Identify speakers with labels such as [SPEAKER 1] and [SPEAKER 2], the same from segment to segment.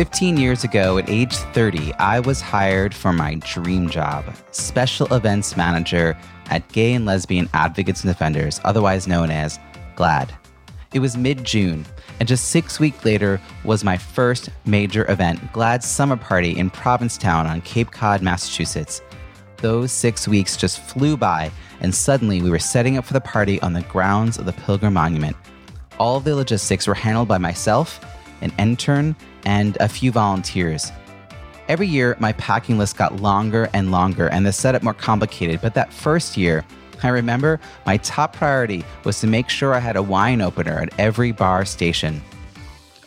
[SPEAKER 1] 15 years ago, at age 30, I was hired for my dream job special events manager at Gay and Lesbian Advocates and Defenders, otherwise known as GLAD. It was mid June, and just six weeks later was my first major event, GLAD's Summer Party in Provincetown on Cape Cod, Massachusetts. Those six weeks just flew by, and suddenly we were setting up for the party on the grounds of the Pilgrim Monument. All of the logistics were handled by myself, an intern, and a few volunteers. Every year, my packing list got longer and longer and the setup more complicated, but that first year, I remember my top priority was to make sure I had a wine opener at every bar station.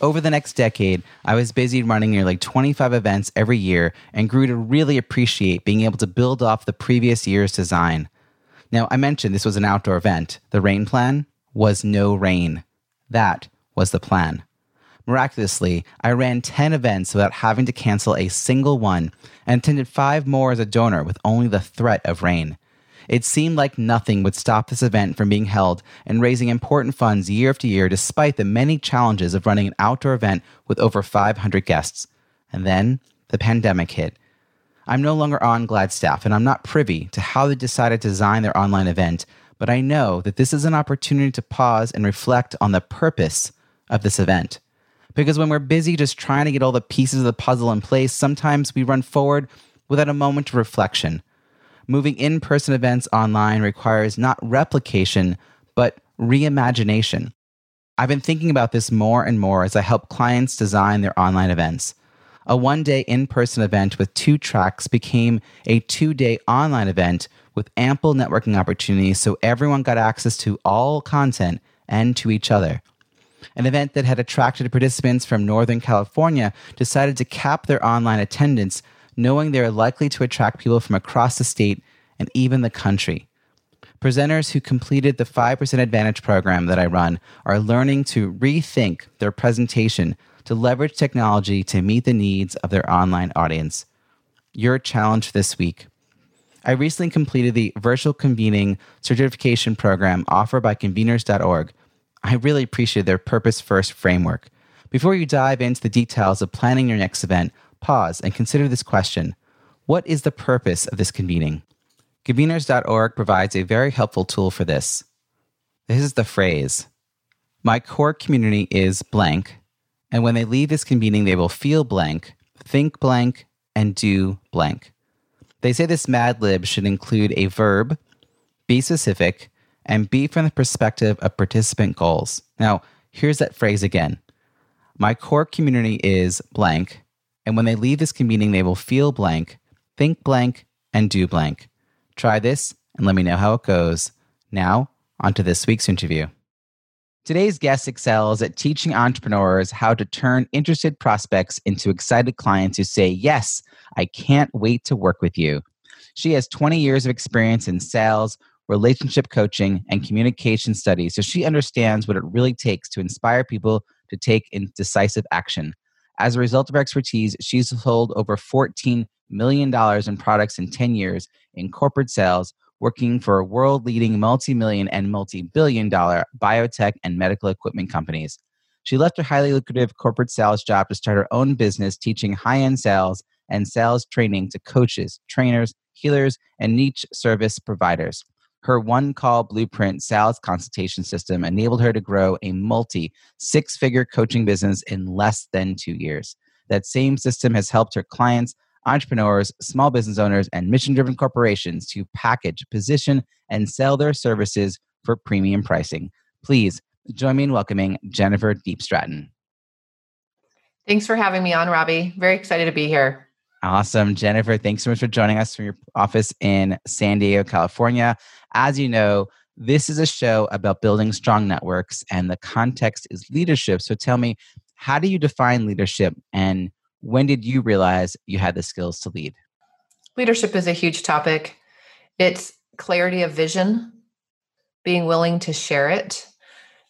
[SPEAKER 1] Over the next decade, I was busy running nearly 25 events every year and grew to really appreciate being able to build off the previous year's design. Now, I mentioned this was an outdoor event. The rain plan was no rain. That was the plan. Miraculously, I ran 10 events without having to cancel a single one and attended five more as a donor with only the threat of rain. It seemed like nothing would stop this event from being held and raising important funds year after year despite the many challenges of running an outdoor event with over 500 guests. And then the pandemic hit. I'm no longer on GLAD staff and I'm not privy to how they decided to design their online event, but I know that this is an opportunity to pause and reflect on the purpose of this event. Because when we're busy just trying to get all the pieces of the puzzle in place, sometimes we run forward without a moment of reflection. Moving in person events online requires not replication, but reimagination. I've been thinking about this more and more as I help clients design their online events. A one day in person event with two tracks became a two day online event with ample networking opportunities so everyone got access to all content and to each other. An event that had attracted participants from Northern California decided to cap their online attendance, knowing they are likely to attract people from across the state and even the country. Presenters who completed the 5% Advantage program that I run are learning to rethink their presentation to leverage technology to meet the needs of their online audience. Your challenge this week. I recently completed the virtual convening certification program offered by conveners.org I really appreciate their purpose first framework. Before you dive into the details of planning your next event, pause and consider this question What is the purpose of this convening? Conveners.org provides a very helpful tool for this. This is the phrase My core community is blank, and when they leave this convening, they will feel blank, think blank, and do blank. They say this Mad Lib should include a verb, be specific, and B, from the perspective of participant goals. Now, here's that phrase again My core community is blank, and when they leave this convening, they will feel blank, think blank, and do blank. Try this and let me know how it goes. Now, on to this week's interview. Today's guest excels at teaching entrepreneurs how to turn interested prospects into excited clients who say, Yes, I can't wait to work with you. She has 20 years of experience in sales, relationship coaching, and communication studies so she understands what it really takes to inspire people to take decisive action. As a result of her expertise, she's sold over $14 million in products in 10 years in corporate sales, working for world leading multi million and multi billion dollar biotech and medical equipment companies. She left her highly lucrative corporate sales job to start her own business teaching high end sales and sales training to coaches, trainers, healers, and niche service providers. Her one call blueprint sales consultation system enabled her to grow a multi six figure coaching business in less than two years. That same system has helped her clients, entrepreneurs, small business owners, and mission driven corporations to package, position, and sell their services for premium pricing. Please join me in welcoming Jennifer Diepstraten.
[SPEAKER 2] Thanks for having me on, Robbie. Very excited to be here.
[SPEAKER 1] Awesome. Jennifer, thanks so much for joining us from your office in San Diego, California. As you know, this is a show about building strong networks, and the context is leadership. So tell me, how do you define leadership and when did you realize you had the skills to lead?
[SPEAKER 2] Leadership is a huge topic. It's clarity of vision, being willing to share it.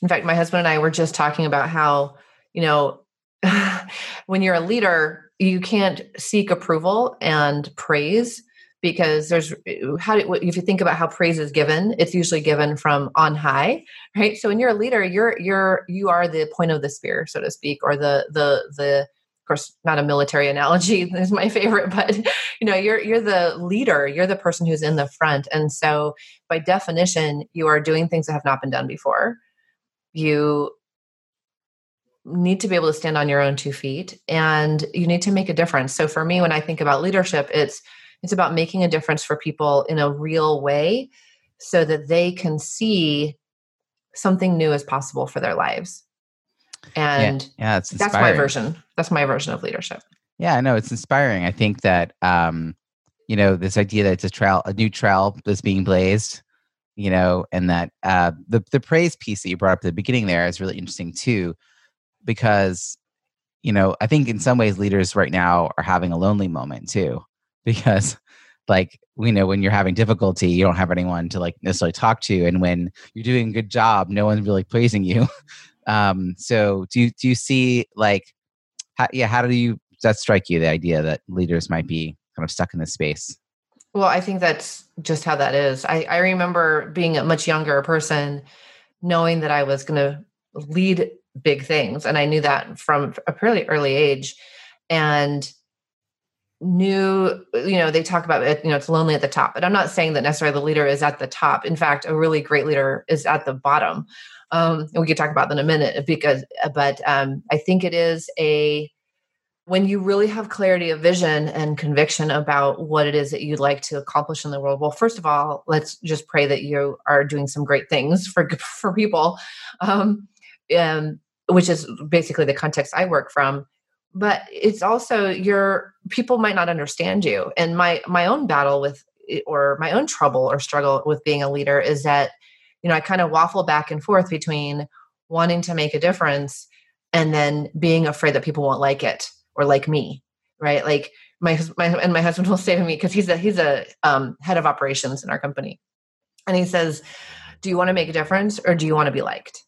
[SPEAKER 2] In fact, my husband and I were just talking about how, you know, when you're a leader, you can't seek approval and praise because there's how do, if you think about how praise is given it's usually given from on high right? So when you're a leader you're you're you are the point of the spear so to speak or the the the of course not a military analogy is my favorite but you know you're you're the leader you're the person who's in the front. And so by definition you are doing things that have not been done before. You need to be able to stand on your own two feet and you need to make a difference. So for me when i think about leadership it's it's about making a difference for people in a real way so that they can see something new is possible for their lives. And
[SPEAKER 1] yeah, yeah
[SPEAKER 2] that's my version that's my version of leadership.
[SPEAKER 1] Yeah no it's inspiring. I think that um you know this idea that it's a trail a new trail that's being blazed you know and that uh the the praise piece that you brought up at the beginning there is really interesting too because you know i think in some ways leaders right now are having a lonely moment too because like we know when you're having difficulty you don't have anyone to like necessarily talk to and when you're doing a good job no one's really praising you. Um so do you do you see like how, yeah how do you that strike you the idea that leaders might be kind of stuck in this space?
[SPEAKER 2] Well i think that's just how that is. I, I remember being a much younger person knowing that i was going to lead big things and i knew that from a fairly early age and knew you know they talk about it you know it's lonely at the top but i'm not saying that necessarily the leader is at the top. In fact a really great leader is at the bottom. Um, and we could talk about that in a minute because but um, i think it is a when you really have clarity of vision and conviction about what it is that you'd like to accomplish in the world well first of all let's just pray that you are doing some great things for for people. Um, and which is basically the context i work from but it's also your people might not understand you. And my my own battle with or my own trouble or struggle with being a leader is that you know i kind of waffle back and forth between wanting to make a difference and then being afraid that people won't like it or like me right? Like my, my and my husband will say to me because he's a he's a um, head of operations in our company. And he says do you want to make a difference or do you want to be liked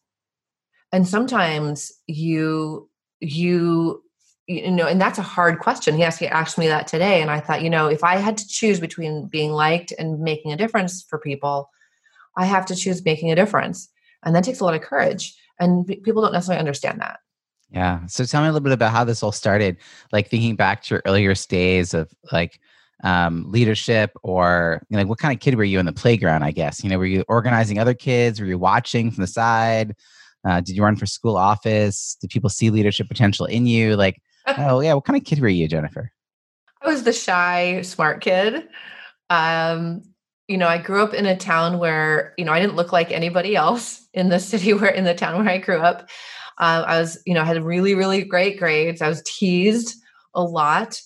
[SPEAKER 2] and sometimes you you you know and that's a hard question. He asked, me that today and i thought you know if i had to choose between being liked and making a difference for people i have to choose making a difference. And that takes a lot of courage and people don't necessarily understand that.
[SPEAKER 1] Yeah. So tell me a little bit about how this all started like thinking back to your earlier days of like um, leadership or you know, like what kind of kid were you in the playground i guess? You know were you organizing other kids? Were you watching from the side uh, did you run for school office did people see leadership potential in you like oh yeah, what kind of kid were you, Jennifer?
[SPEAKER 2] I was the shy, smart kid. Um, you know, I grew up in a town where you know I didn't look like anybody else in the city where in the town where I grew up. Uh, I was, you know, I had really, really great grades. I was teased a lot,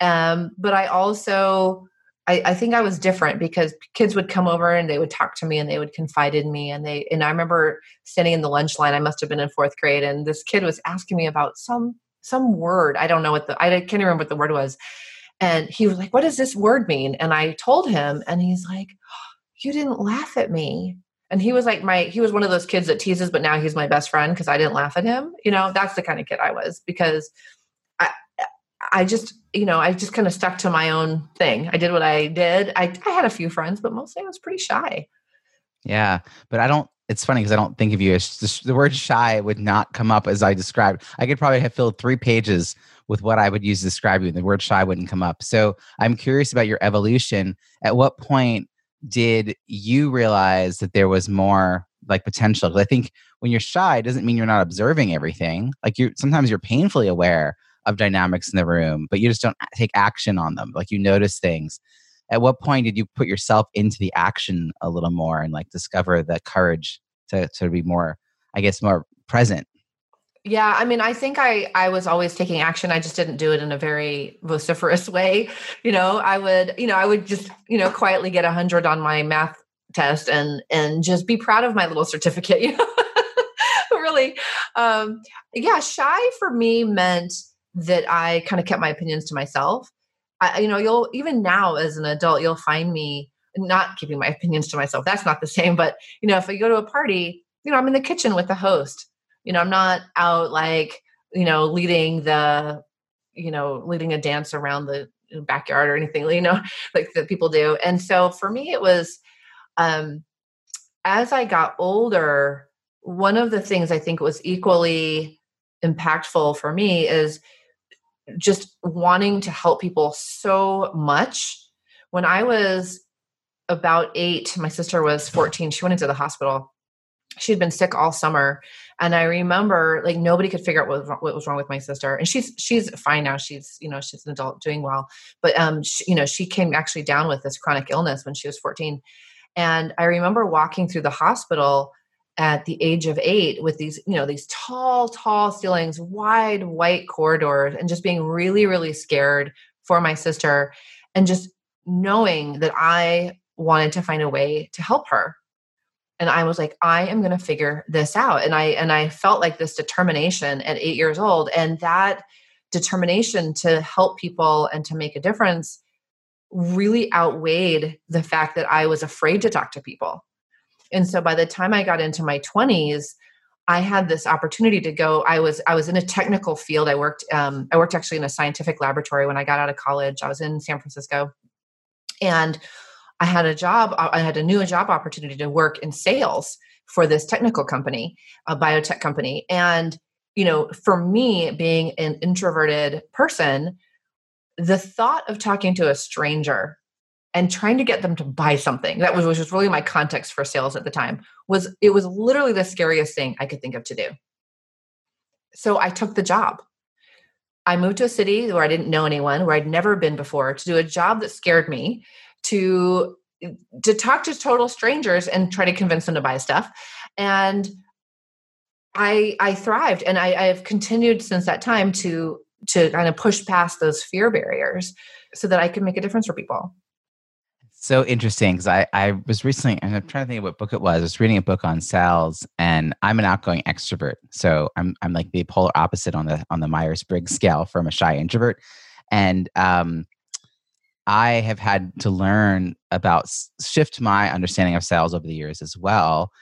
[SPEAKER 2] um, but I also I, I, think I was different because kids would come over and they would talk to me and they would confide in me and they and I remember standing in the lunch line. I must have been in fourth grade, and this kid was asking me about some some word. I don't know what the I can't remember what the word was. And he was like, "What does this word mean?" And I told him, and he's like, oh, "You didn't laugh at me." And he was like my he was one of those kids that teases, but now he's my best friend because I didn't laugh at him. You know, that's the kind of kid I was because I just you know I just kind of stuck to my own thing. I did what I did. I I had a few friends, but mostly I was pretty shy.
[SPEAKER 1] Yeah, but I don't it's funny because I don't think of you as the word shy would not come up as I described. I could probably have filled three pages with what I would use to describe you, and the word shy wouldn't come up. So I'm curious about your evolution. At what point did you realize that there was more like potential? Because I think when you're shy, doesn't mean you're not observing everything. Like you sometimes you're painfully aware of dynamics in the room, but you just don't take action on them. Like you notice things. At what point did you put yourself into the action a little more and like discover the courage to, to be more i guess more present?
[SPEAKER 2] Yeah i mean i think i i was always taking action i just didn't do it in a very vociferous way you know? I would you know i would just you know quietly get a hundred on my math test and and just be proud of my little certificate you know? Really um, yeah, shy for me meant that I kind of kept my opinions to myself. I, you know, you'll even now as an adult, you'll find me not keeping my opinions to myself. That's not the same. But you know, if I go to a party, you know, I'm in the kitchen with the host. You know, I'm not out like you know leading the you know leading a dance around the backyard or anything you know like that people do and so for me it was um as i got older one of the things i think was equally impactful for me is just wanting to help people so much. When i was about 8 my sister was 14 she went into the hospital. She had been sick all summer and i remember like nobody could figure out what, what was wrong with my sister and she's she's fine now she's you know she's an adult doing well but um she, you know she came actually down with this chronic illness when she was 14 and i remember walking through the hospital at the age of eight with these you know these tall tall ceilings wide white corridors and just being really really scared for my sister and just knowing that i wanted to find a way to help her. And i was like i am going to figure this out. And i and i felt like this determination at 8 years old and that determination to help people and to make a difference really outweighed the fact that i was afraid to talk to people and so by the time i got into my 20s i had this opportunity to go i was i was in a technical field. I worked um, i worked actually in a scientific laboratory when i got out of college. I was in san francisco. And I had a job, uh, I had a new job opportunity to work in sales for this technical company, a biotech company. And, you know, for me, being an introverted person, the thought of talking to a stranger and trying to get them to buy something that was, which was really my context for sales at the time was it was literally the scariest thing i could think of to do. So i took the job. I moved to a city where i didn't know anyone where i'd never been before to do a job that scared me to to talk to total strangers and try to convince them to buy stuff. And i i thrived and i i have continued since that time to to kind of push past those fear barriers so that i can make a difference for people
[SPEAKER 1] so interesting because I, I was recently and i'm trying to think of what book it was i was reading a book on sales and i'm an outgoing extrovert so i'm i'm like the polar opposite on the on the myers-briggs scale from a shy introvert and um I have had to learn about shift my understanding of sales over the years as well.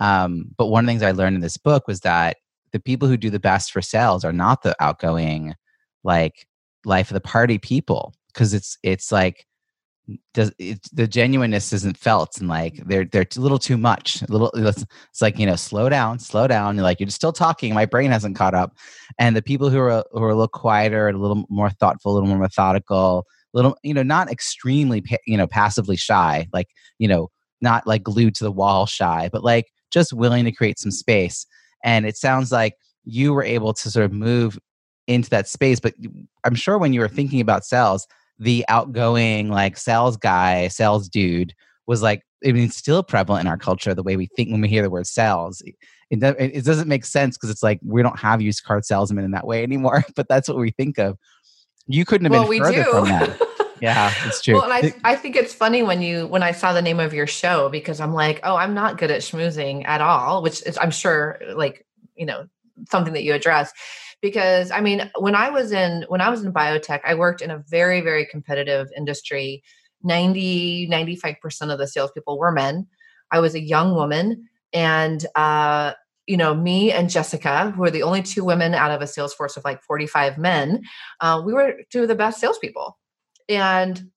[SPEAKER 1] Um, but one of the things I learned in this book was that the people who do the best for sales are not the outgoing, like life of the party people, because it's it's like does it, the genuineness isn't felt and like they're they're a little too much a little it's, like you know slow down slow down you're like you're still talking my brain hasn't caught up. And the people who are who are a little quieter a little more thoughtful a little more methodical little you know not extremely you know passively shy like you know not like glued to the wall shy but like just willing to create some space. And it sounds like you were able to sort of move into that space but i'm sure when you were thinking about sales the outgoing like sales guy sales dude was like i mean still prevalent in our culture the way we think when we hear the word sales it, it doesn't make sense because it's like we don't have used car salesmen in that way anymore but that's what we think of you couldn't have well, been further do. from that. yeah, it's true.
[SPEAKER 2] Well, and I, I think it's funny when you when I saw the name of your show because I'm like, oh, I'm not good at schmoozing at all, which is I'm sure like you know something that you address because I mean when I was in when I was in biotech, I worked in a very very competitive industry. 90 95% of the salespeople were men. I was a young woman and uh, you know, me and Jessica, who are the only two women out of a sales force of like 45 men, uh, we were two of the best salespeople. And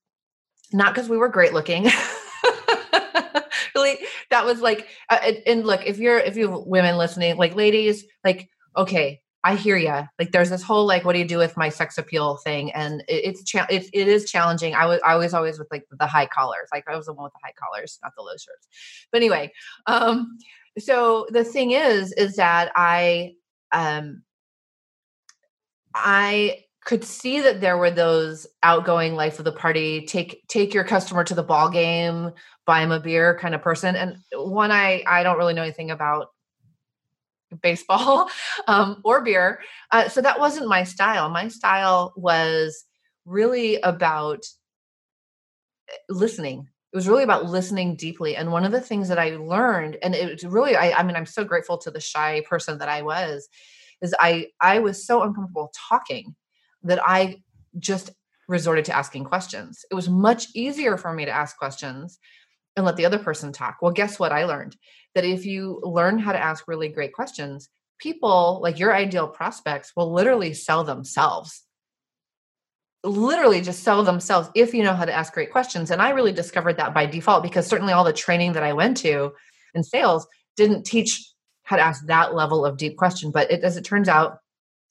[SPEAKER 2] not because we were great looking. really, that was like, uh, and look, if you're, if you have women listening, like ladies, like, okay, I hear you. Like, there's this whole like, what do you do with my sex appeal thing? And it, it's cha- it, it is challenging. I was I was always with like the high collars. Like, I was the one with the high collars, not the low shirts. But anyway, um, so the thing is is that i um i could see that there were those outgoing life of the party take take your customer to the ball game buy him a beer kind of person and one i i don't really know anything about baseball um, or beer uh, so that wasn't my style my style was really about eh, listening it was really about listening deeply. And one of the things that I learned, and it's really, I, I mean, I'm so grateful to the shy person that I was, is I I was so uncomfortable talking that I just resorted to asking questions. It was much easier for me to ask questions and let the other person talk. Well, guess what I learned? That if you learn how to ask really great questions, people like your ideal prospects will literally sell themselves. Literally just sell themselves if you know how to ask great questions. And I really discovered that by default because certainly all the training that I went to in sales didn't teach how to ask that level of deep question. But it, as it turns out,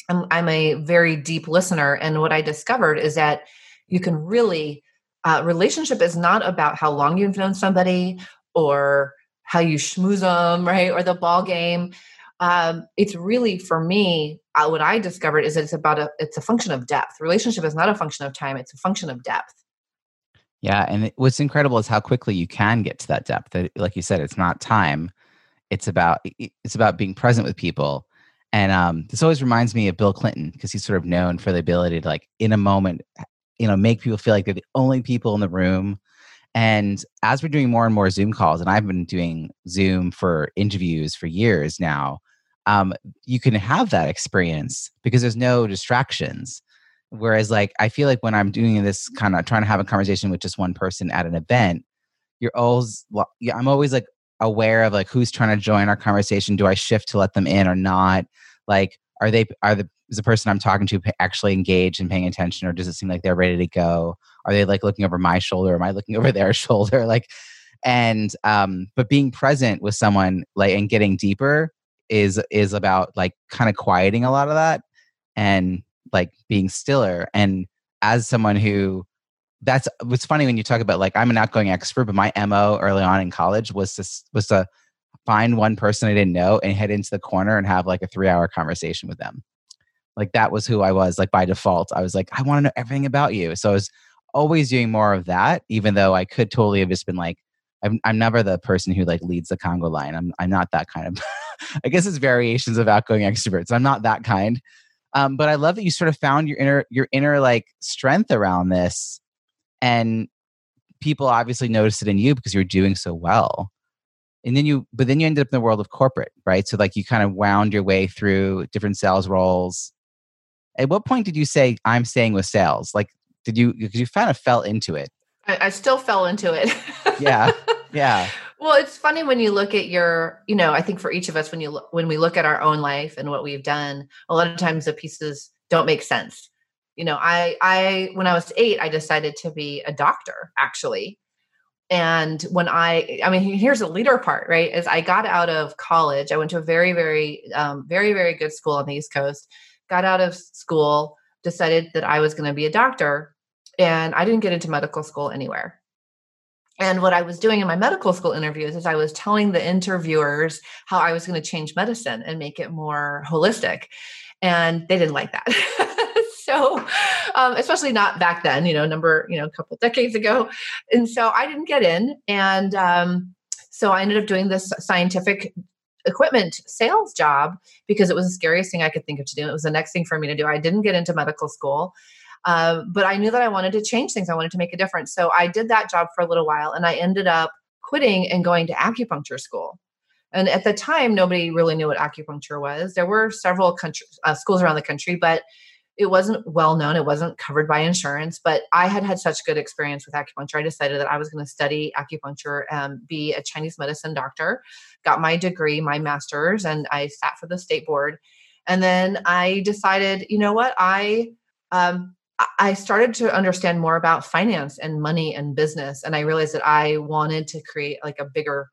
[SPEAKER 2] I'm, I'm a very deep listener. And what I discovered is that you can really, uh, relationship is not about how long you've known somebody or how you schmooze them, right? Or the ball game. Um, it's really for me, uh, what I discovered is that it's about a, it's a function of depth. Relationship is not a function of time. It's a function of depth.
[SPEAKER 1] Yeah. And it, what's incredible is how quickly you can get to that depth. That, Like you said, it's not time. It's about, it's about being present with people and um, this always reminds me of Bill Clinton because he's sort of known for the ability to, like, in a moment, you know, make people feel like they're the only people in the room. And as we're doing more and more Zoom calls, and I've been doing Zoom for interviews for years now, um, you can have that experience because there's no distractions. Whereas, like, I feel like when I'm doing this kind of trying to have a conversation with just one person at an event, you're always, well, I'm always like aware of like who's trying to join our conversation. Do I shift to let them in or not? like are they are the is the person i'm talking to actually engaged and paying attention or does it seem like they're ready to go are they like looking over my shoulder am i looking over their shoulder like and um but being present with someone like and getting deeper is is about like kind of quieting a lot of that and like being stiller and as someone who that's what's funny when you talk about like i'm an outgoing expert but my mo early on in college was to was to find one person I didn't know and head into the corner and have like a three hour conversation with them. Like that was who I was, like by default. I was like, I want to know everything about you. So I was always doing more of that, even though I could totally have just been like, I'm, I'm never the person who like leads the conga line. I'm, I'm not that kind of, I guess it's variations of outgoing extroverts. I'm not that kind. Um, but I love that you sort of found your inner, your inner like strength around this. And people obviously noticed it in you because you're doing so well and then you but then you ended up in the world of corporate right so like you kind of wound your way through different sales roles at what point did you say i'm staying with sales like did you because you kind of fell into it.
[SPEAKER 2] I, I still fell into it.
[SPEAKER 1] Yeah yeah.
[SPEAKER 2] Well it's funny when you look at your you know i think for each of us when you look, when we look at our own life and what we've done a lot of times the pieces don't make sense. You know i i when i was eight i decided to be a doctor actually. And when i i mean here's the leader part right is i got out of college. I went to a very very um, very very good school on the east coast. Got out of school decided that i was going to be a doctor and i didn't get into medical school anywhere. And what i was doing in my medical school interviews is i was telling the interviewers how i was going to change medicine and make it more holistic and they didn't like that. So um, especially not back then you know number you know a couple decades ago. And so i didn't get in and um, so i ended up doing this scientific equipment sales job because it was the scariest thing i could think of to do. It was the next thing for me to do. I didn't get into medical school uh, but i knew that i wanted to change things. I wanted to make a difference. So i did that job for a little while and i ended up quitting and going to acupuncture school. And at the time nobody really knew what acupuncture was. There were several country, uh, schools around the country but it wasn't well known. It wasn't covered by insurance but i had had such good experience with acupuncture i decided that i was going to study acupuncture and be a chinese medicine doctor. Got my degree my master's and i sat for the state board. And then i decided you know what? I um, i started to understand more about finance and money and business and i realized that i wanted to create like a bigger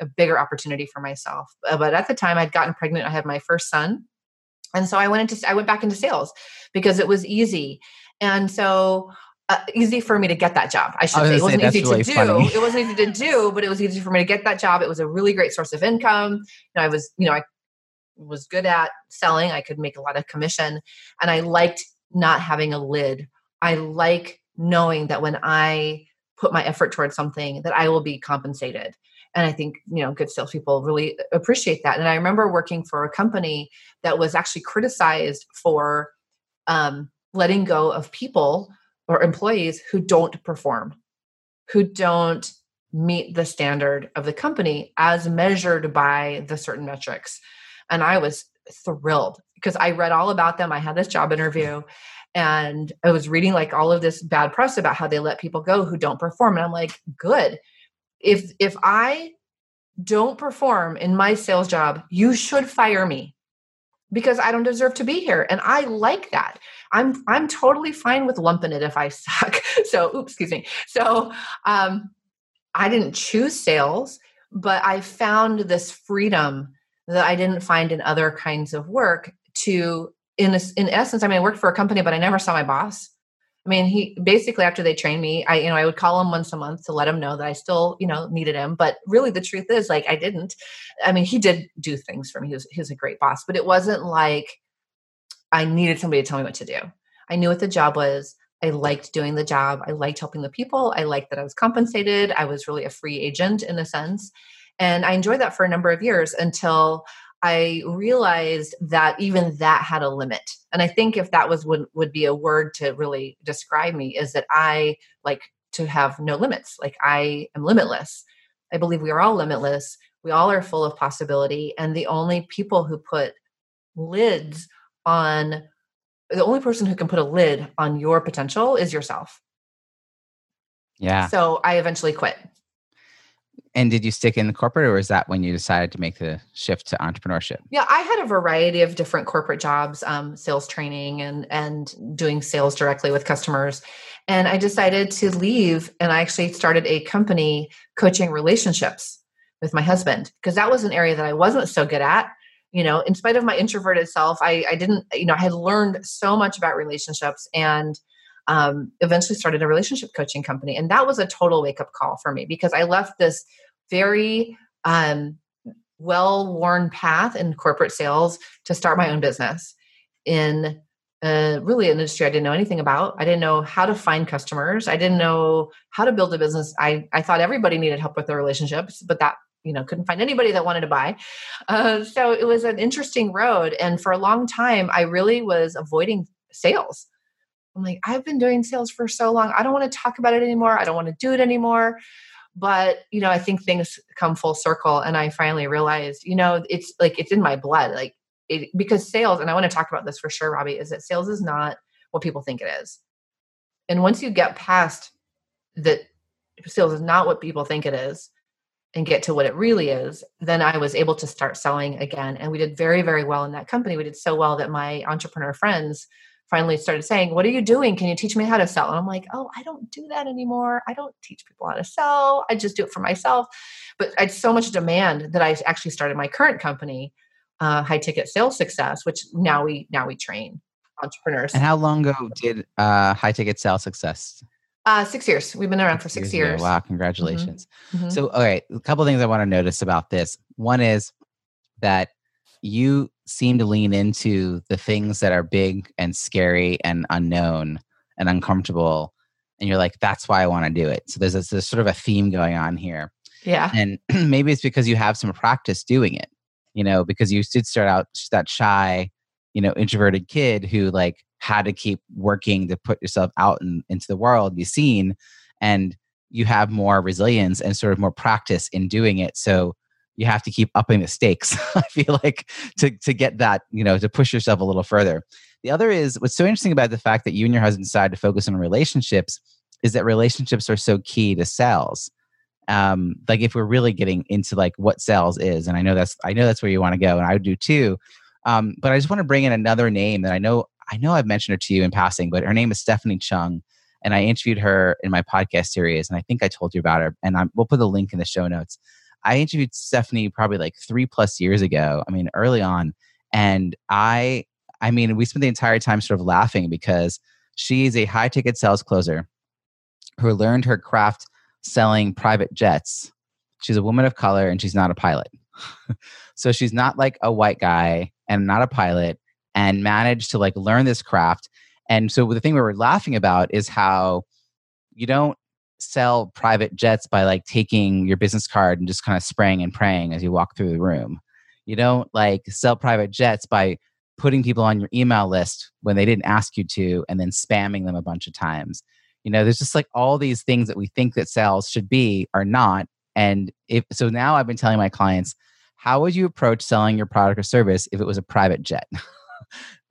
[SPEAKER 2] a bigger opportunity for myself but at the time i'd gotten pregnant i had my first son and so i went into i went back into sales because it was easy and so uh, easy for me to get that job. I should I say it wasn't easy really to do. It wasn't easy to do, but it was easy for me to get that job. It was a really great source of income. You know, I was, you know, I was good at selling. I could make a lot of commission, and I liked not having a lid. I like knowing that when I put my effort towards something, that I will be compensated and i think you know good salespeople really appreciate that and i remember working for a company that was actually criticized for um, letting go of people or employees who don't perform who don't meet the standard of the company as measured by the certain metrics. And I was thrilled because I read all about them. I had this job interview and I was reading like all of this bad press about how they let people go who don't perform. And I'm like, good. If if I don't perform in my sales job, you should fire me because I don't deserve to be here. And I like that. I'm I'm totally fine with lumping it if I suck. So oops, excuse me. So um I didn't choose sales, but I found this freedom that I didn't find in other kinds of work to in a, in essence, I mean, I worked for a company, but I never saw my boss. I mean, he basically after they trained me, I you know I would call him once a month to let him know that I still you know needed him. But really, the truth is, like I didn't. I mean, he did do things for me. He was he was a great boss, but it wasn't like I needed somebody to tell me what to do. I knew what the job was. I liked doing the job. I liked helping the people. I liked that I was compensated. I was really a free agent in a sense. And I enjoyed that for a number of years until I realized that even that had a limit. And I think if that was would, would be a word to really describe me is that I like to have no limits. Like I am limitless. I believe we are all limitless. We all are full of possibility. And the only people who put lids on the only person who can put a lid on your potential is yourself.
[SPEAKER 1] Yeah.
[SPEAKER 2] So I eventually quit.
[SPEAKER 1] And did you stick in the corporate or was that when you decided to make the shift to entrepreneurship?
[SPEAKER 2] Yeah, I had a variety of different corporate jobs, um, sales training and and doing sales directly with customers. And I decided to leave and I actually started a company coaching relationships with my husband because that was an area that I wasn't so good at. You know, in spite of my introverted self, I, I didn't, you know, I had learned so much about relationships and um, eventually started a relationship coaching company. And that was a total wake up call for me because I left this very um, well worn path in corporate sales to start my own business in uh, really an industry I didn't know anything about. I didn't know how to find customers. I didn't know how to build a business. I, I thought everybody needed help with their relationships, but that you know couldn't find anybody that wanted to buy uh, so it was an interesting road and for a long time i really was avoiding sales I'm like, I've been doing sales for so long. I don't want to talk about it anymore. I don't want to do it anymore. But, you know, I think things come full circle. And I finally realized, you know, it's like it's in my blood. Like, it, because sales, and I want to talk about this for sure, Robbie, is that sales is not what people think it is. And once you get past that sales is not what people think it is and get to what it really is, then I was able to start selling again. And we did very, very well in that company. We did so well that my entrepreneur friends finally started saying, What are you doing? Can you teach me how to sell? And I'm like, Oh, I don't do that anymore. I don't teach people how to sell. I just do it for myself. But I had so much demand that I actually started my current company, uh, High Ticket Sales Success, which now we now we train entrepreneurs.
[SPEAKER 1] And how long ago did uh, High Ticket Sales Success?
[SPEAKER 2] Uh, six years. We've been around for six years. years.
[SPEAKER 1] Wow, congratulations. Mm-hmm. Mm-hmm. So, all right, a couple things I want to notice about this. One is that you seem to lean into the things that are big and scary and unknown and uncomfortable and you're like that's why i want to do it. So there's, this, sort of a theme going on here.
[SPEAKER 2] Yeah.
[SPEAKER 1] And maybe it's because you have some practice doing it you know because you did start out that shy you know introverted kid who like had to keep working to put yourself out in, into the world be seen and you have more resilience and sort of more practice in doing it. So you have to keep upping the stakes i feel like to to get that you know to push yourself a little further. The other is what's so interesting about the fact that you and your husband decided to focus on relationships is that relationships are so key to sales. Um, like if we're really getting into like what sales is and i know that's i know that's where you want to go and i do too um, but i just want to bring in another name that i know i know i've mentioned her to you in passing but her name is stephanie chung and i interviewed her in my podcast series and i think i told you about her and I'm, we'll put the link in the show notes I interviewed Stephanie probably like three plus years ago. I mean, early on. And I, I mean, we spent the entire time sort of laughing because she's a high ticket sales closer who learned her craft selling private jets. She's a woman of color and she's not a pilot. so she's not like a white guy and not a pilot and managed to like learn this craft. And so the thing we were laughing about is how you don't sell private jets by like taking your business card and just kind of spraying and praying as you walk through the room. You don't like sell private jets by putting people on your email list when they didn't ask you to and then spamming them a bunch of times. You know, there's just like all these things that we think that sales should be are not. And if so, now I've been telling my clients, how would you approach selling your product or service if it was a private jet?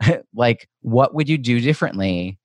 [SPEAKER 1] like, what would you do differently?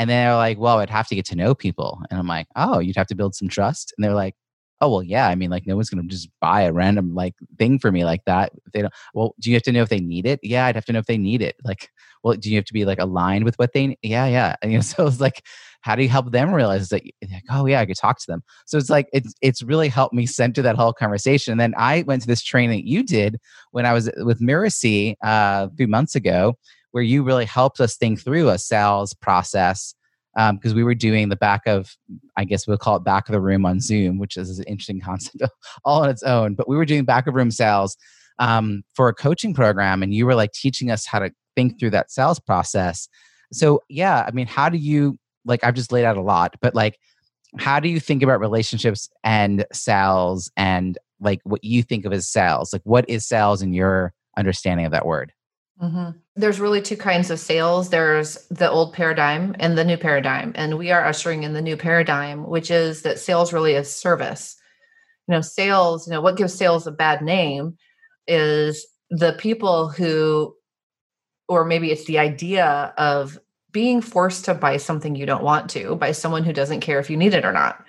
[SPEAKER 1] And they're like, well, I'd have to get to know people. And I'm like, oh, you'd have to build some trust. And they're like, oh well yeah i mean like no one's going to just buy a random like thing for me like that they don't well do you have to know if they need it? Yeah i'd have to know if they need it. Like well do you have to be like aligned with what they yeah yeah. And, you know so it's like how do you help them realize that like oh yeah i could talk to them. So it's like it's it's really helped me center that whole conversation. And then i went to this training that you did when i was with Mirasee uh, a few months ago where you really helped us think through a sales process because um, we were doing the back of, I guess we'll call it back of the room on Zoom, which is an interesting concept all on its own. But we were doing back of room sales um, for a coaching program, and you were like teaching us how to think through that sales process. So, yeah, I mean, how do you like? I've just laid out a lot, but like, how do you think about relationships and sales and like what you think of as sales? Like, what is sales in your understanding of that word?
[SPEAKER 2] Mm-hmm. There's really two kinds of sales. There's the old paradigm and the new paradigm. And we are ushering in the new paradigm, which is that sales really is service. You know, sales, you know, what gives sales a bad name is the people who, or maybe it's the idea of being forced to buy something you don't want to by someone who doesn't care if you need it or not.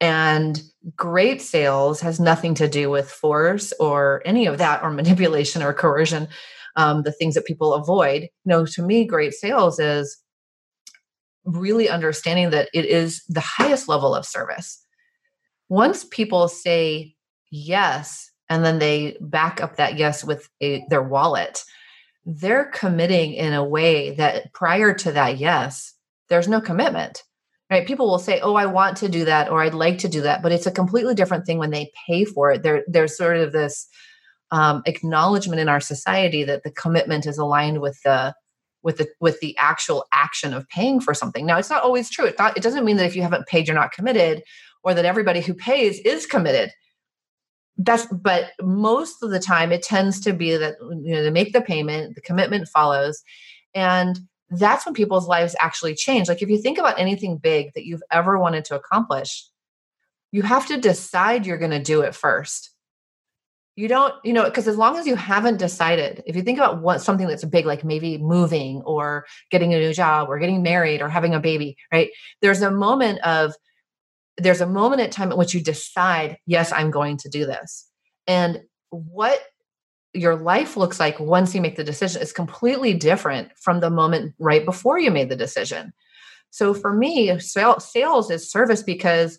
[SPEAKER 2] And great sales has nothing to do with force or any of that, or manipulation or coercion um, the things that people avoid. You know, to me, great sales is really understanding that it is the highest level of service. Once people say yes, and then they back up that yes with a, their wallet, they're committing in a way that prior to that yes, there's no commitment. Right? People will say, "Oh, I want to do that," or "I'd like to do that," but it's a completely different thing when they pay for it. There, there's sort of this um, acknowledgement in our society that the commitment is aligned with the with the with the actual action of paying for something. Now, it's not always true. It, not, it doesn't mean that if you haven't paid, you're not committed, or that everybody who pays is committed. That's but most of the time, it tends to be that you know they make the payment, the commitment follows, and that's when people's lives actually change. Like if you think about anything big that you've ever wanted to accomplish, you have to decide you're going to do it first you don't you know because as long as you haven't decided if you think about what something that's big like maybe moving or getting a new job or getting married or having a baby right? There's a moment of there's a moment at time at which you decide yes i'm going to do this. And what your life looks like once you make the decision is completely different from the moment right before you made the decision. So for me sales is service because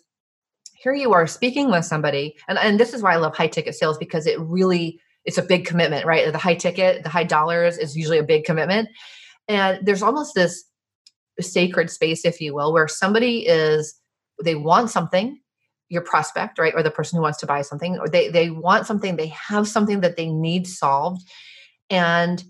[SPEAKER 2] here you are speaking with somebody and, and this is why i love high ticket sales because it really it's a big commitment right? The high ticket the high dollars is usually a big commitment. And there's almost this sacred space if you will where somebody is they want something your prospect right or the person who wants to buy something or they they want something they have something that they need solved. And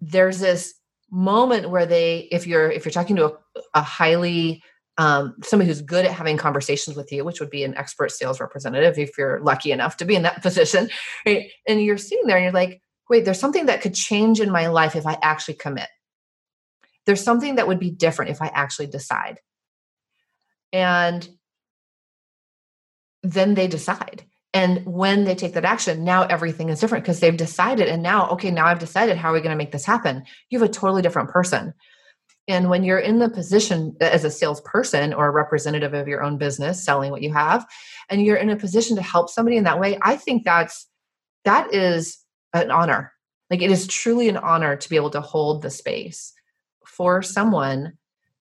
[SPEAKER 2] there's this moment where they if you're if you're talking to a, a highly um, somebody who's good at having conversations with you, which would be an expert sales representative if you're lucky enough to be in that position, right? And you're sitting there and you're like, wait, there's something that could change in my life if I actually commit. There's something that would be different if I actually decide. And then they decide. And when they take that action, now everything is different because they've decided. And now, okay, now I've decided how are we going to make this happen? You have a totally different person. And when you're in the position as a salesperson or a representative of your own business selling what you have, and you're in a position to help somebody in that way, I think that's that is an honor. Like it is truly an honor to be able to hold the space for someone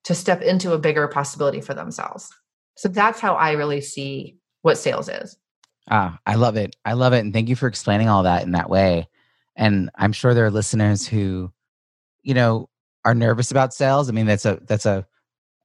[SPEAKER 2] to step into a bigger possibility for themselves. So that's how I really see what sales is.
[SPEAKER 1] Ah, I love it. I love it. And thank you for explaining all that in that way. And I'm sure there are listeners who, you know, are nervous about sales. I mean, that's a that's a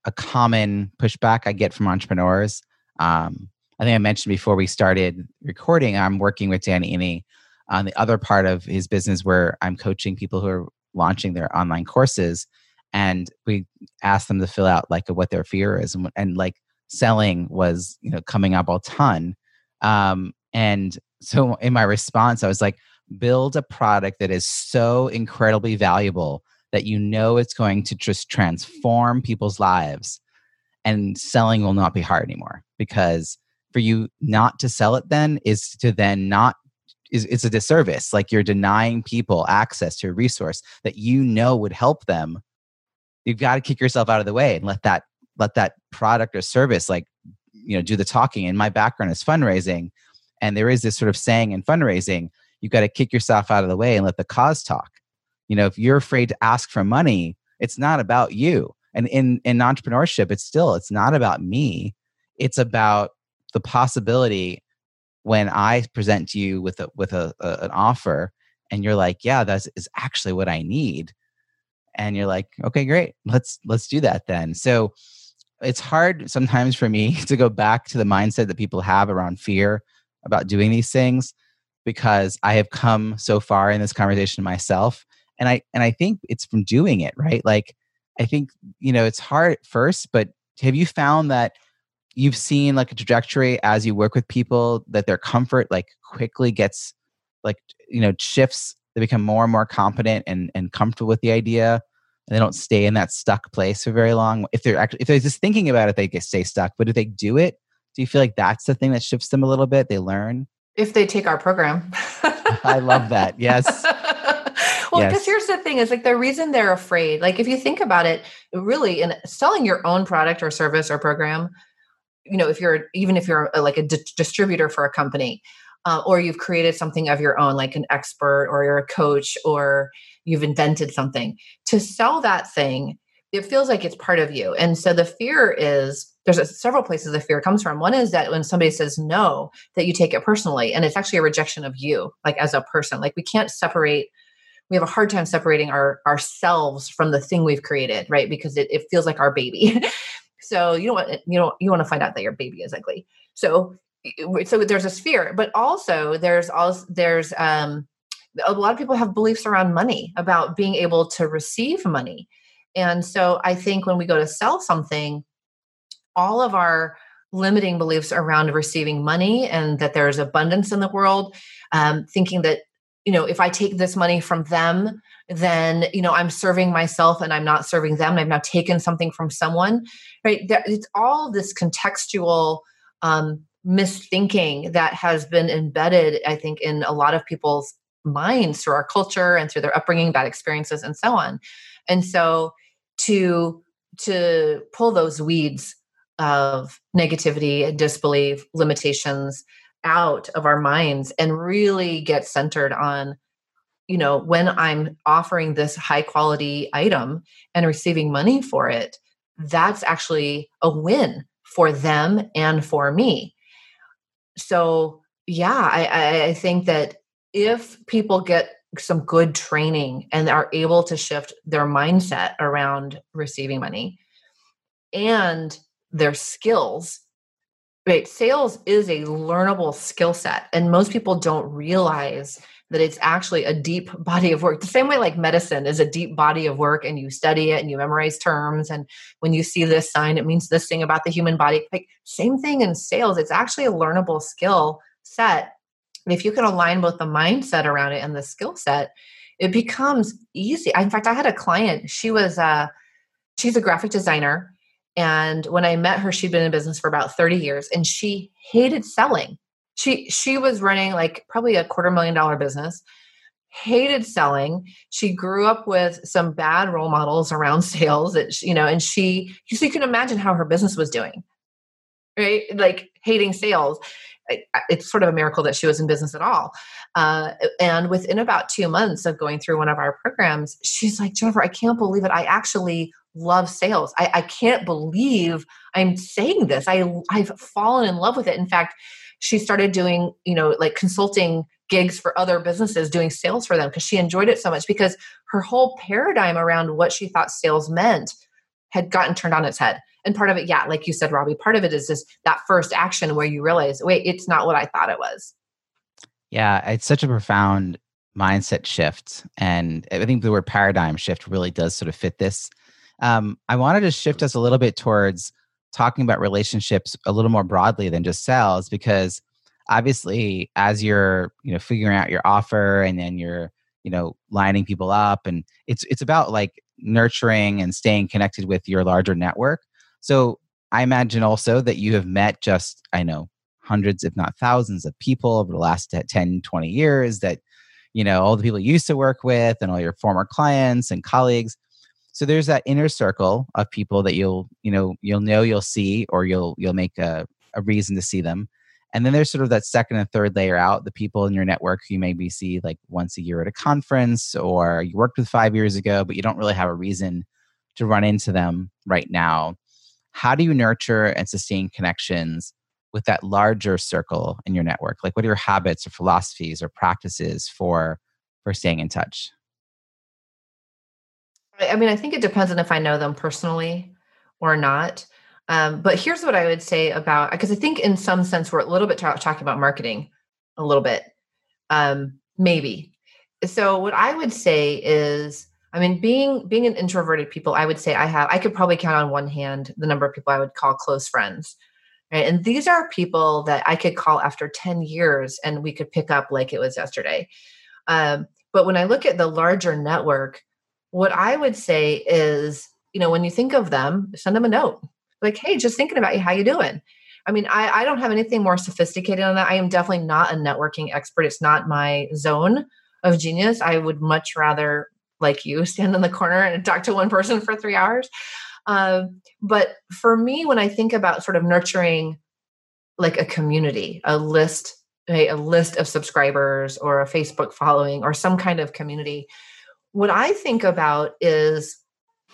[SPEAKER 1] a common pushback I get from entrepreneurs. Um, I think I mentioned before we started recording, I'm working with Danny Iny on the other part of his business where I'm coaching people who are launching their online courses, and we asked them to fill out like what their fear is, and, and like selling was you know coming up a ton. Um, and so in my response, I was like, build a product that is so incredibly valuable that you know it's going to just transform people's lives and selling will not be hard anymore because for you not to sell it then is to then not is it's a disservice. Like you're denying people access to a resource that you know would help them. You've got to kick yourself out of the way and let that let that product or service like you know do the talking. And my background is fundraising and there is this sort of saying in fundraising you've got to kick yourself out of the way and let the cause talk you know if you're afraid to ask for money it's not about you. And in in entrepreneurship it's still it's not about me. It's about the possibility when i present to you with a with a, a an offer and you're like yeah that's is actually what i need. And you're like okay great. Let's let's do that then. So it's hard sometimes for me to go back to the mindset that people have around fear about doing these things because I have come so far in this conversation myself and I and I think it's from doing it, right? Like I think you know it's hard at first, but have you found that you've seen like a trajectory as you work with people that their comfort like quickly gets like you know shifts they become more and more competent and and comfortable with the idea and they don't stay in that stuck place for very long? If they're actually if they're just thinking about it they get stay stuck but if they do it do you feel like that's the thing that shifts them a little bit they learn?
[SPEAKER 2] If they take our program.
[SPEAKER 1] I love that. Yes
[SPEAKER 2] well, because yes. here's the thing is like the reason they're afraid, like if you think about it, really in selling your own product or service or program, you know, if you're even if you're a, like a di- distributor for a company, uh, or you've created something of your own, like an expert, or you're a coach, or you've invented something, to sell that thing, it feels like it's part of you. And so the fear is there's a, several places the fear comes from. One is that when somebody says no, that you take it personally, and it's actually a rejection of you, like as a person. Like we can't separate we have a hard time separating our ourselves from the thing we've created right? Because it, it feels like our baby. So you don't want you know you want to find out that your baby is ugly. So so there's a sphere but also there's also there's um a lot of people have beliefs around money about being able to receive money. And so i think when we go to sell something all of our limiting beliefs around receiving money and that there's abundance in the world um, thinking that you know if i take this money from them then you know i'm serving myself and i'm not serving them. I've now taken something from someone right? It's all this contextual um, misthinking that has been embedded i think in a lot of people's minds through our culture and through their upbringing bad experiences and so on. And so to to pull those weeds of negativity and disbelief limitations out of our minds and really get centered on you know when i'm offering this high quality item and receiving money for it that's actually a win for them and for me. So yeah i i think that if people get some good training and are able to shift their mindset around receiving money and their skills Right. Sales is a learnable skill set. And most people don't realize that it's actually a deep body of work. The same way like medicine is a deep body of work and you study it and you memorize terms. And when you see this sign, it means this thing about the human body. Like same thing in sales. It's actually a learnable skill set. And if you can align both the mindset around it and the skill set, it becomes easy. In fact, I had a client, she was a, she's a graphic designer and when I met her, she'd been in business for about 30 years and she hated selling. She she was running like probably a quarter million dollar business, hated selling. She grew up with some bad role models around sales that you know, and she so you can imagine how her business was doing. Right? Like hating sales. It's sort of a miracle that she was in business at all. Uh, and within about two months of going through one of our programs, she's like, Jennifer, I can't believe it. I actually love sales. I, I can't believe I'm saying this. I I've fallen in love with it. In fact, she started doing, you know, like consulting gigs for other businesses doing sales for them because she enjoyed it so much because her whole paradigm around what she thought sales meant had gotten turned on its head. And part of it, yeah, like you said, Robbie, part of it is just that first action where you realize, wait, it's not what I thought it was.
[SPEAKER 1] Yeah, it's such a profound mindset shift. And I think the word paradigm shift really does sort of fit this um, I wanted to shift us a little bit towards talking about relationships a little more broadly than just sales, because obviously, as you're you know figuring out your offer and then you're you know lining people up, and it's it's about like nurturing and staying connected with your larger network. So I imagine also that you have met just, I know, hundreds, if not thousands of people over the last 10, 20 years that, you know, all the people you used to work with and all your former clients and colleagues. So there's that inner circle of people that you'll, you know, you'll know you'll see or you'll you'll make a, a reason to see them. And then there's sort of that second and third layer out, the people in your network who you maybe see like once a year at a conference or you worked with five years ago, but you don't really have a reason to run into them right now. How do you nurture and sustain connections with that larger circle in your network? Like what are your habits or philosophies or practices for for staying in touch?
[SPEAKER 2] I mean, I think it depends on if I know them personally or not. Um, but here's what I would say about because I think in some sense we're a little bit talk, talking about marketing, a little bit, um, maybe. So what I would say is, I mean, being being an introverted people, I would say I have I could probably count on one hand the number of people I would call close friends. Right? And these are people that I could call after 10 years and we could pick up like it was yesterday. Um, but when I look at the larger network, what I would say is, you know, when you think of them, send them a note like, hey, just thinking about you, how you doing? I mean, I, I don't have anything more sophisticated on that. I am definitely not a networking expert. It's not my zone of genius. I would much rather, like you, stand in the corner and talk to one person for three hours. Um, but for me, when I think about sort of nurturing like a community, a list, a, a list of subscribers or a Facebook following or some kind of community, what I think about is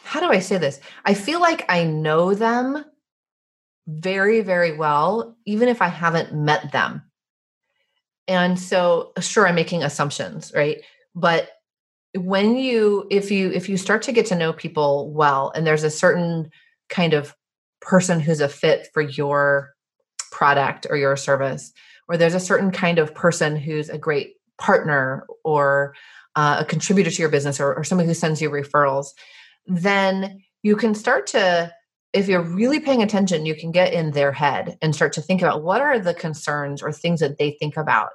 [SPEAKER 2] how do I say this? I feel like I know them very, very well, even if I haven't met them. And so, sure, I'm making assumptions, right? But when you, if you, if you start to get to know people well, and there's a certain kind of person who's a fit for your product or your service, or there's a certain kind of person who's a great partner or uh, a contributor to your business or, or someone who sends you referrals, then you can start to if you're really paying attention you can get in their head and start to think about what are the concerns or things that they think about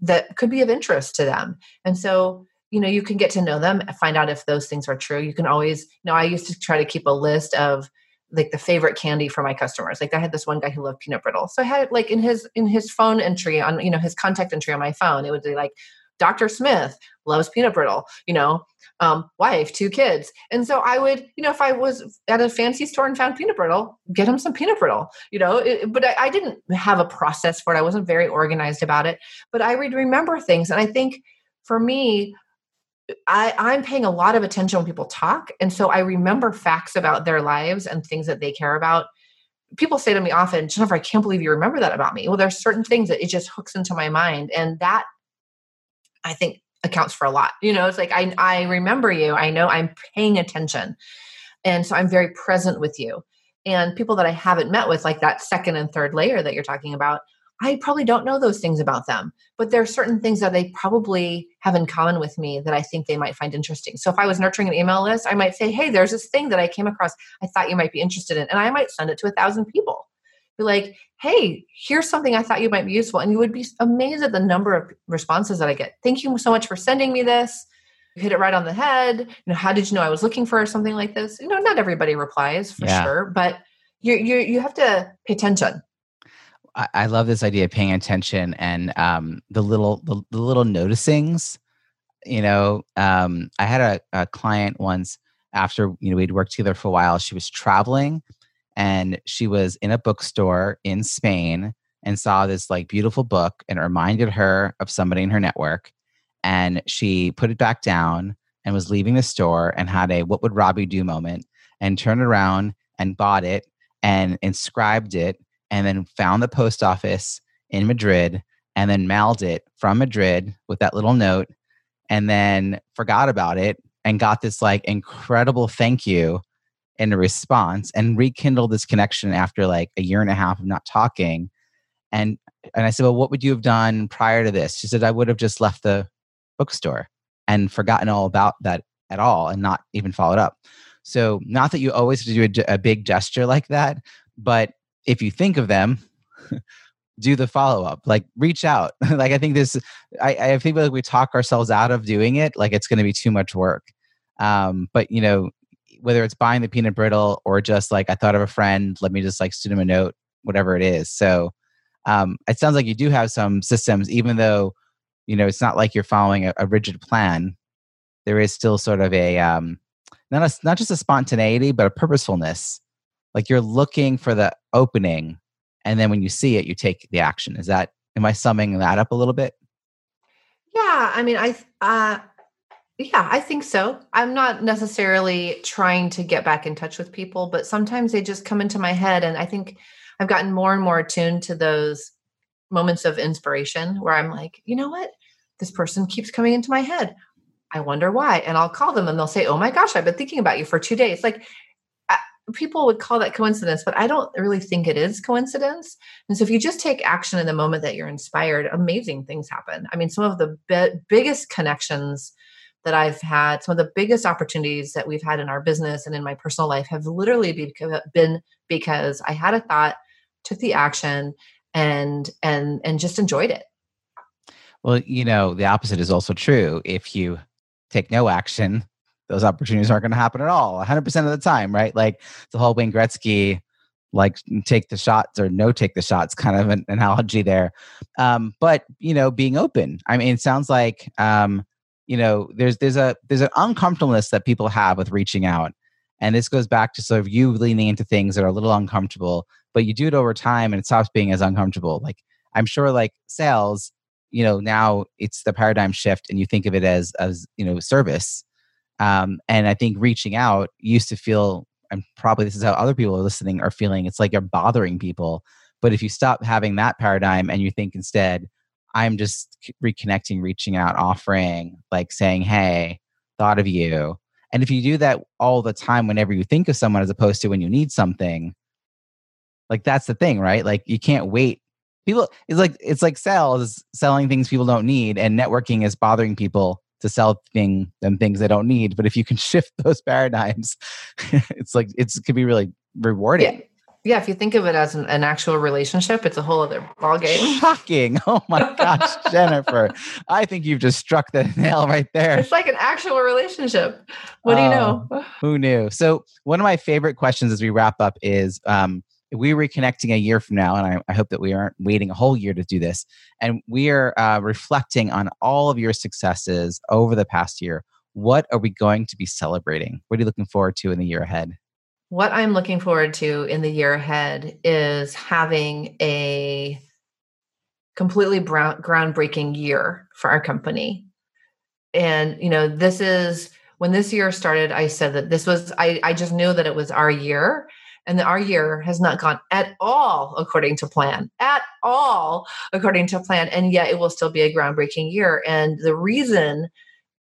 [SPEAKER 2] that could be of interest to them. And so you know you can get to know them find out if those things are true. You can always you know i used to try to keep a list of like the favorite candy for my customers. Like i had this one guy who loved peanut brittle. So i had like in his in his phone entry on you know his contact entry on my phone it would be like dr smith loves peanut brittle you know um, wife, two kids. And so I would, you know, if I was at a fancy store and found peanut brittle, get him some peanut brittle, you know, it, but I, I, didn't have a process for it. I wasn't very organized about it, but I would remember things. And I think for me, I, I'm paying a lot of attention when people talk. And so I remember facts about their lives and things that they care about. People say to me often, Jennifer, I can't believe you remember that about me. Well, there's certain things that it just hooks into my mind. And that I think accounts for a lot. You know, it's like I I remember you. I know I'm paying attention. And so I'm very present with you. And people that I haven't met with like that second and third layer that you're talking about, I probably don't know those things about them, but there are certain things that they probably have in common with me that I think they might find interesting. So if I was nurturing an email list, I might say, Hey, there's this thing that I came across I thought you might be interested in. And I might send it to a thousand people be like, hey, here's something I thought you might be useful. And you would be amazed at the number of responses that I get. Thank you so much for sending me this. You hit it right on the head. You know, how did you know I was looking for something like this? You know, not everybody replies for yeah. sure, but you you you have to pay attention.
[SPEAKER 1] I, I love this idea of paying attention and um, the little the, the little noticings. You know, um, I had a, a client once after you know we'd worked together for a while. She was traveling and she was in a bookstore in Spain and saw this like beautiful book and it reminded her of somebody in her network and she put it back down and was leaving the store and had a what would Robbie do moment and turned around and bought it and inscribed it and then found the post office in Madrid and then mailed it from Madrid with that little note and then forgot about it and got this like incredible thank you in a response and rekindle this connection after like a year and a half of not talking. And and I said, Well, what would you have done prior to this? She said, I would have just left the bookstore and forgotten all about that at all and not even followed up. So, not that you always do a, a big gesture like that, but if you think of them, do the follow up, like reach out. like, I think this, I, I think like we talk ourselves out of doing it, like it's going to be too much work. Um, but, you know, whether it's buying the peanut brittle or just like I thought of a friend, let me just like send him a note, whatever it is. So um, it sounds like you do have some systems, even though you know it's not like you're following a, a rigid plan. There is still sort of a um, not a, not just a spontaneity, but a purposefulness. Like you're looking for the opening, and then when you see it, you take the action. Is that am I summing that up a little bit?
[SPEAKER 2] Yeah, I mean, I uh, yeah, I think so. I'm not necessarily trying to get back in touch with people, but sometimes they just come into my head. And I think I've gotten more and more attuned to those moments of inspiration where I'm like, you know what? This person keeps coming into my head. I wonder why. And I'll call them and they'll say, oh my gosh, I've been thinking about you for two days. Like, uh, people would call that coincidence, but I don't really think it is coincidence. And so if you just take action in the moment that you're inspired, amazing things happen. I mean, some of the be- biggest connections that I've had, some of the biggest opportunities that we've had in our business and in my personal life have literally been because I had a thought, took the action, and and and just enjoyed it.
[SPEAKER 1] Well, you know, the opposite is also true. If you take no action, those opportunities aren't going to happen at all 100% of the time, right? Like the whole Wayne Gretzky, like take the shots or no take the shots kind of an analogy there. Um, but, you know, being open. I mean, it sounds like um, you know there's there's a there's an uncomfortableness that people have with reaching out. And this goes back to sort of you leaning into things that are a little uncomfortable but you do it over time and it stops being as uncomfortable. Like i'm sure like sales you know now it's the paradigm shift and you think of it as as you know service. Um, and i think reaching out used to feel and probably this is how other people are listening are feeling it's like you're bothering people. But if you stop having that paradigm and you think instead I'm just reconnecting, reaching out, offering, like saying, hey, thought of you. And if you do that all the time, whenever you think of someone, as opposed to when you need something, like that's the thing, right? Like you can't wait. People, it's like it's like sales, selling things people don't need, and networking is bothering people to sell thing them things they don't need. But if you can shift those paradigms, it's like it's it could be really rewarding.
[SPEAKER 2] Yeah yeah, if you think of it as an, an, actual relationship, it's a whole other ballgame.
[SPEAKER 1] Shocking. Oh my gosh, Jennifer. I think you've just struck the nail right there.
[SPEAKER 2] It's like an actual relationship. What do you know?
[SPEAKER 1] Oh, who knew? So, one of my favorite questions as we wrap up is um, we are reconnecting a year from now, and I, I, hope that we aren't waiting a whole year to do this. And we are uh, reflecting on all of your successes over the past year. What are we going to be celebrating? What are you looking forward to in the year ahead?
[SPEAKER 2] What I'm looking forward to in the year ahead is having a completely brown, groundbreaking year for our company. And, you know, this is when this year started, I said that this was, I, I just knew that it was our year and that our year has not gone at all according to plan, at all according to plan. And yet it will still be a groundbreaking year. And the reason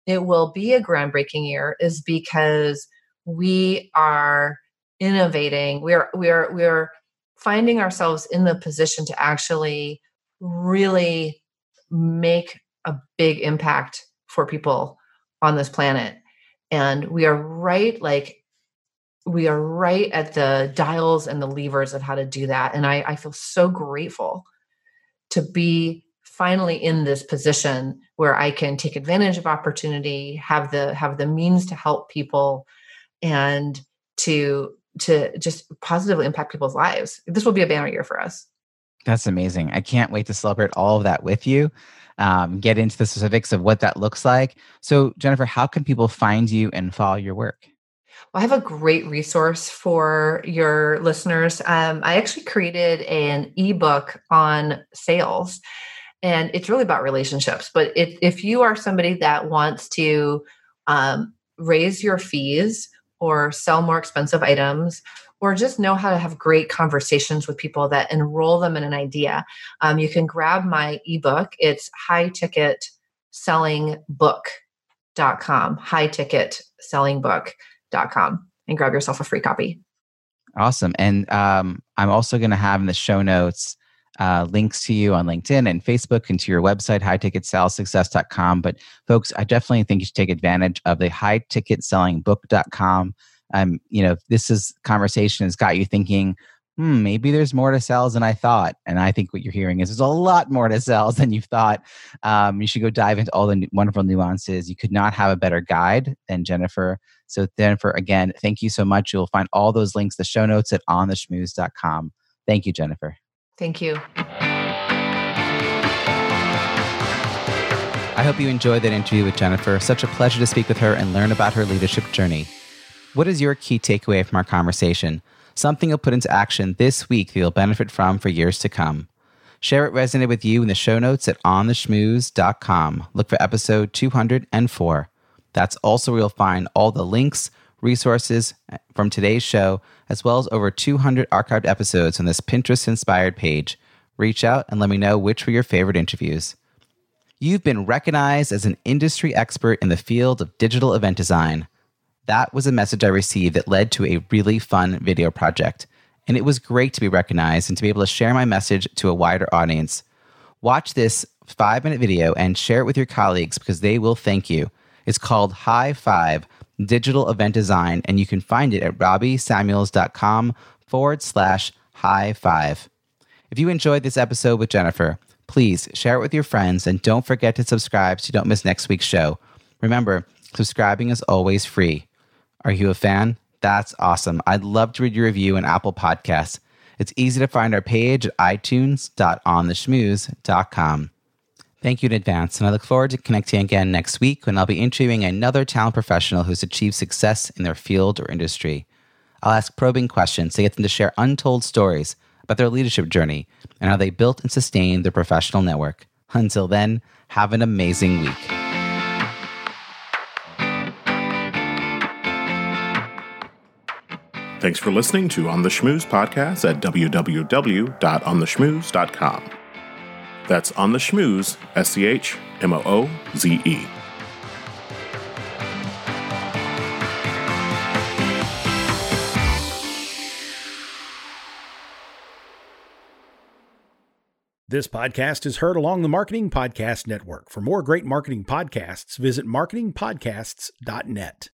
[SPEAKER 2] it will be a groundbreaking year is because we are innovating. We're we're we're finding ourselves in the position to actually really make a big impact for people on this planet. And we are right like we are right at the dials and the levers of how to do that. And i, I feel so grateful to be finally in this position where i can take advantage of opportunity have the have the means to help people and to to just positively impact people's lives. This will be a banner year for us.
[SPEAKER 1] That's amazing. I can't wait to celebrate all of that with you. Um, get into the specifics of what that looks like. So, Jennifer, how can people find you and follow your work?
[SPEAKER 2] Well, I have a great resource for your listeners. Um, I actually created an ebook on sales, and it's really about relationships. But if, if you are somebody that wants to um, raise your fees or sell more expensive items or just know how to have great conversations with people that enroll them in an idea. Um, you can grab my ebook. It's high ticket selling book.com, high ticket selling book.com, and grab yourself a free copy.
[SPEAKER 1] Awesome. And um, I'm also going to have in the show notes uh, links to you on LinkedIn and Facebook and to your website, highticketsalessuccess.com. But folks, I definitely think you should take advantage of the highticketsellingbook.com. Um, you know, this is conversation has got you thinking hmm, maybe there's more to sales than I thought. And I think what you're hearing is there's a lot more to sales than you thought. Um, you should go dive into all the wonderful nuances. You could not have a better guide than Jennifer. So, Jennifer, again, thank you so much. You'll find all those links, the show notes at ontheschmooze.com. Thank you, Jennifer.
[SPEAKER 2] Thank you.
[SPEAKER 1] I hope you enjoyed that interview with Jennifer. Such a pleasure to speak with her and learn about her leadership journey. What is your key takeaway from our conversation? Something you'll put into action this week that you'll benefit from for years to come. Share it resonated with you in the show notes at ontheschmooze.com. Look for episode 204. That's also where you'll find all the links, resources eh, from today's show, as well as over 200 archived episodes on this Pinterest inspired page. Reach out and let me know which were your favorite interviews. You've been recognized as an industry expert in the field of digital event design. That was a message I received that led to a really fun video project. And it was great to be recognized and to be able to share my message to a wider audience. Watch this five minute video and share it with your colleagues because they will thank you. It's called High Five Digital Event Design, and you can find it at robbiesamuels.com forward slash high five. If you enjoyed this episode with Jennifer, please share it with your friends and don't forget to subscribe so you don't miss next week's show. Remember, subscribing is always free. Are you a fan? That's awesome. I'd love to read your review in Apple Podcasts. It's easy to find our page at itunes.ontheschmooze.com. Thank you in advance, and I look forward to connecting again next week when I'll be interviewing another talent professional who's achieved success in their field or industry. I'll ask probing questions to get them to share untold stories about their leadership journey and how they built and sustained their professional network. Until then, have an amazing week.
[SPEAKER 3] Thanks for listening to On the Schmooze podcast at www.ontheschmooze.com. That's On the Schmooze, S C H M O O Z E.
[SPEAKER 4] This podcast is heard along the Marketing Podcast Network. For more great marketing podcasts, visit marketingpodcasts.net.